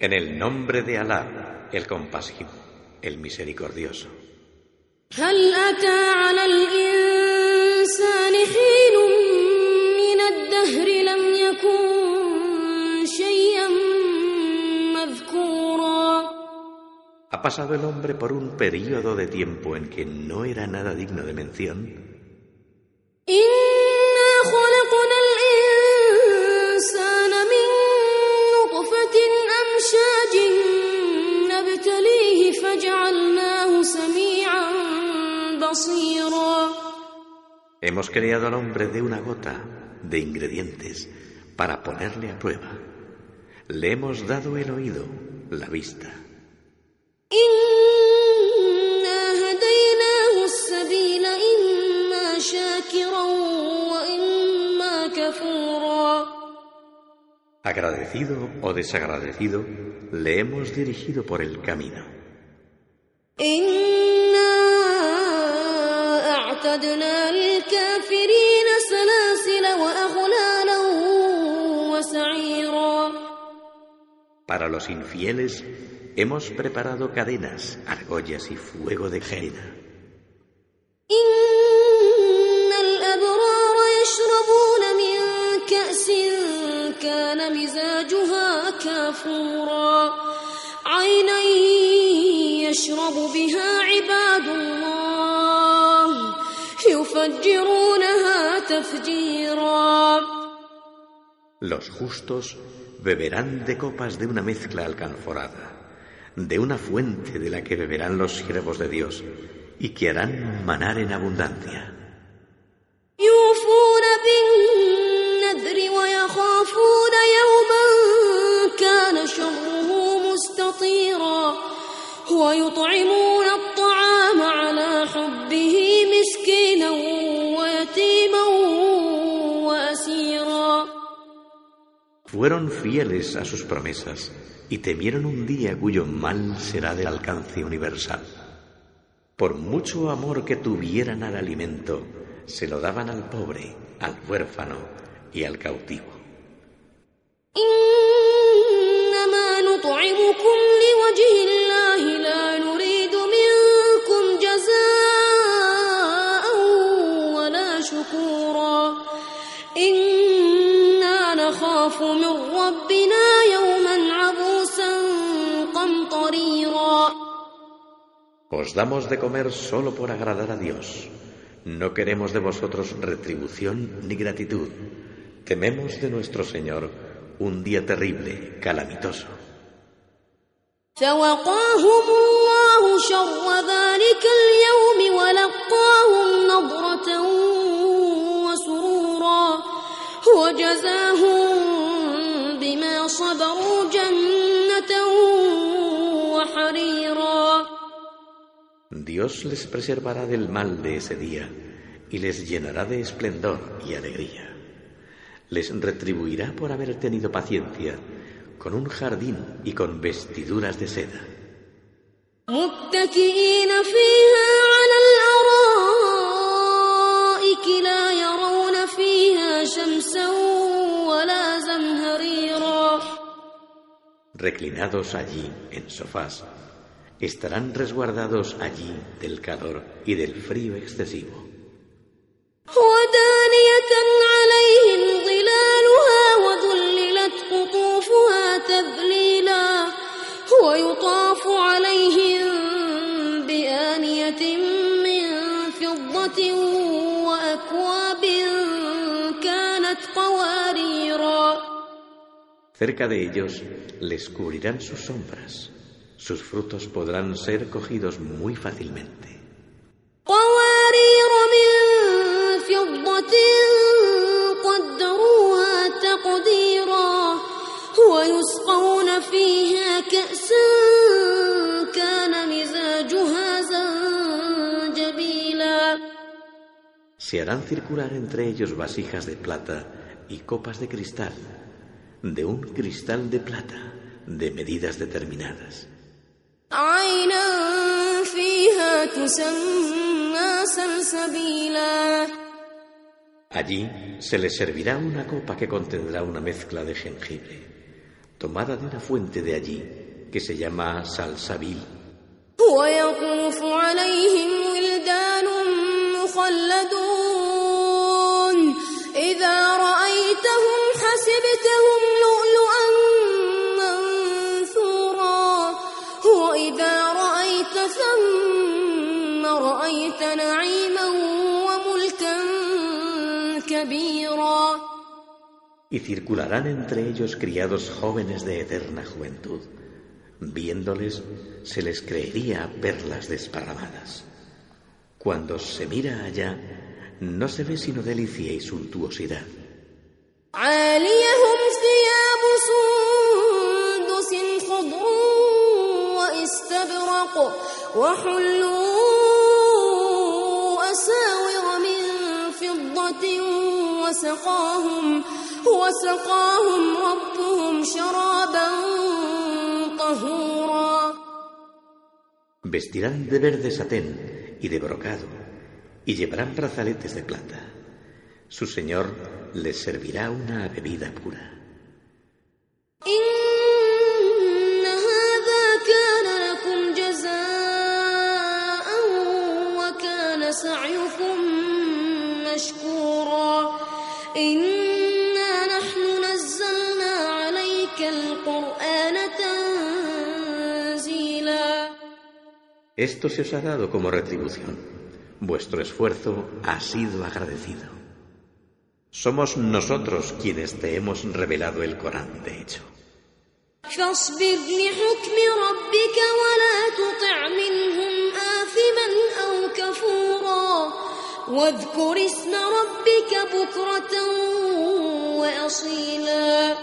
En el nombre de Alá, el compasivo, el misericordioso. هل أتى على الإنسان حين من الدهر لم يكن شيئا مذكورا ¿Ha pasado el hombre por un periodo de tiempo en que no era nada digno de mención? Hemos creado al hombre de una gota de ingredientes para ponerle a prueba. Le hemos dado el oído, la vista. Agradecido o desagradecido, le hemos dirigido por el camino. Para los infieles hemos preparado cadenas, argollas y fuego de jena. إن الأبرار يشربون من كأس كان مزاجها كافورا عينا يشرب بها عباد الله يفجرونها تفجيرا Los justos beberán de copas de una mezcla alcanforada, de una fuente de la que beberán los siervos de Dios y que harán manar en abundancia. يوفون بالنذر ويخافون يوما كان شره مستطيرا ويطعمون Fueron fieles a sus promesas y temieron un día cuyo mal será del alcance universal. Por mucho amor que tuvieran al alimento, se lo daban al pobre, al huérfano y al cautivo. ربنا يوما عبوسا قمطريرا Os damos de comer solo por agradar a Dios. No queremos de vosotros retribución ni gratitud. Tememos de nuestro Señor un día terrible, calamitoso. فوقاهم Dios les preservará del mal de ese día y les llenará de esplendor y alegría. Les retribuirá por haber tenido paciencia con un jardín y con vestiduras de seda. Reclinados allí en sofás estarán resguardados allí del calor y del frío excesivo. Cerca de ellos les cubrirán sus sombras Sus frutos podrán ser cogidos muy fácilmente. قوارير من فضة قدروها تقديرا ويسقون فيها كأسا كان مزاجها زنجبيلا Se harán circular entre ellos vasijas de plata y copas de cristal, de un cristal de plata, de medidas determinadas. عينا فيها تسمى سلسبيلا Allí se les servirá una copa que contendrá una mezcla de jengibre, tomada de una fuente de allí que se llama salsabil. ويطوف عليهم ولدان مخلدون إذا رأيتهم رأيت نعيما وملكا كبيرا Y circularán entre ellos criados jóvenes de eterna juventud. Viéndoles, se les creería perlas desparramadas. Cuando se mira allá, no se ve sino delicia y suntuosidad. عاليهم ثياب سندس خضر واستبرق وحلوا فضة وسقاهم وسقاهم ربهم شرابا طهورا Vestirán de verde satén y de brocado, y llevarán brazaletes de plata. Su Señor les servirá una bebida pura. إن هذا كان لكم جزاء وكان سعيكم مشكورا إنا نحن نزلنا عليك القرآن تنزيلا Esto se os ha dado como retribución. Vuestro esfuerzo ha sido agradecido. Somos nosotros quienes te hemos revelado el Corán, de hecho. فاصبر لحكم ربك ولا تطع منهم واذكر اسم ربك بكرة وأصيلا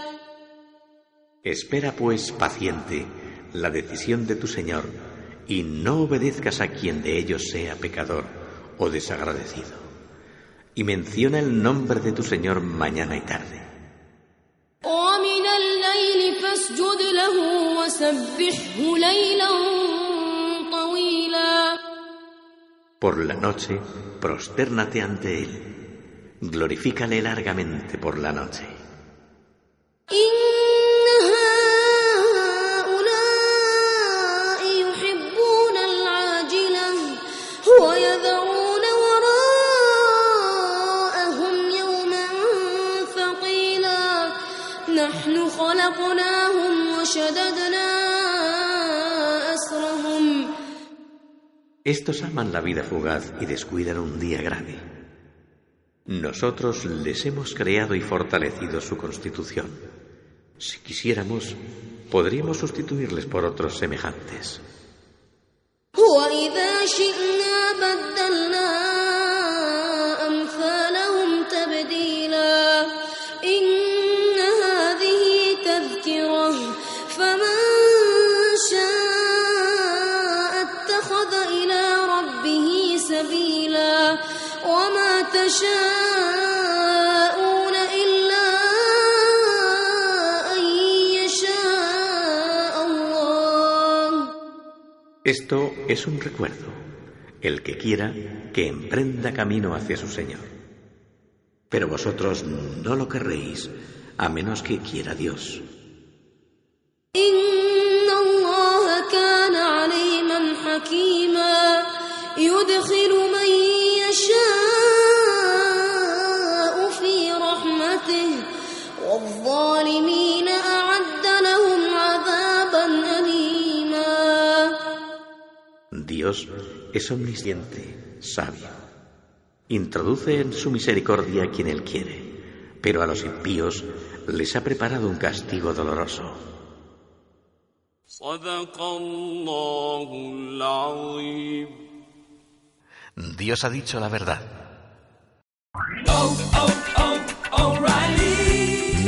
Espera pues paciente la decisión de tu Señor y no obedezcas a quien de ellos sea pecador o desagradecido. Y menciona el nombre de tu Señor mañana y tarde. ومن الليل فاسجد له وسبحه ليلا Por la noche, prostérnate ante Él. Glorifícale largamente por la noche. إن هؤلاء يحبون العاجلة ويذرون وراءهم يوما ثقيلا نحن خلقناهم وشددنا Estos aman la vida fugaz y descuidan un día grave. Nosotros les hemos creado y fortalecido su constitución. Si quisiéramos, podríamos sustituirles por otros semejantes. وما تشاءون إلا أن يشاء الله Esto es un recuerdo. El que quiera, que emprenda camino hacia su Señor. Pero vosotros no lo querréis, a menos que quiera Dios. إن الله كان عليما حكيما يدخل من يشاء رحمته والظالمين أعد لهم عذابا أليما Dios es omnisciente, sabio. Introduce en su misericordia a quien Él quiere, pero a los impíos les ha preparado un castigo doloroso. صدق الله العظيم Dios ha dicho la verdad.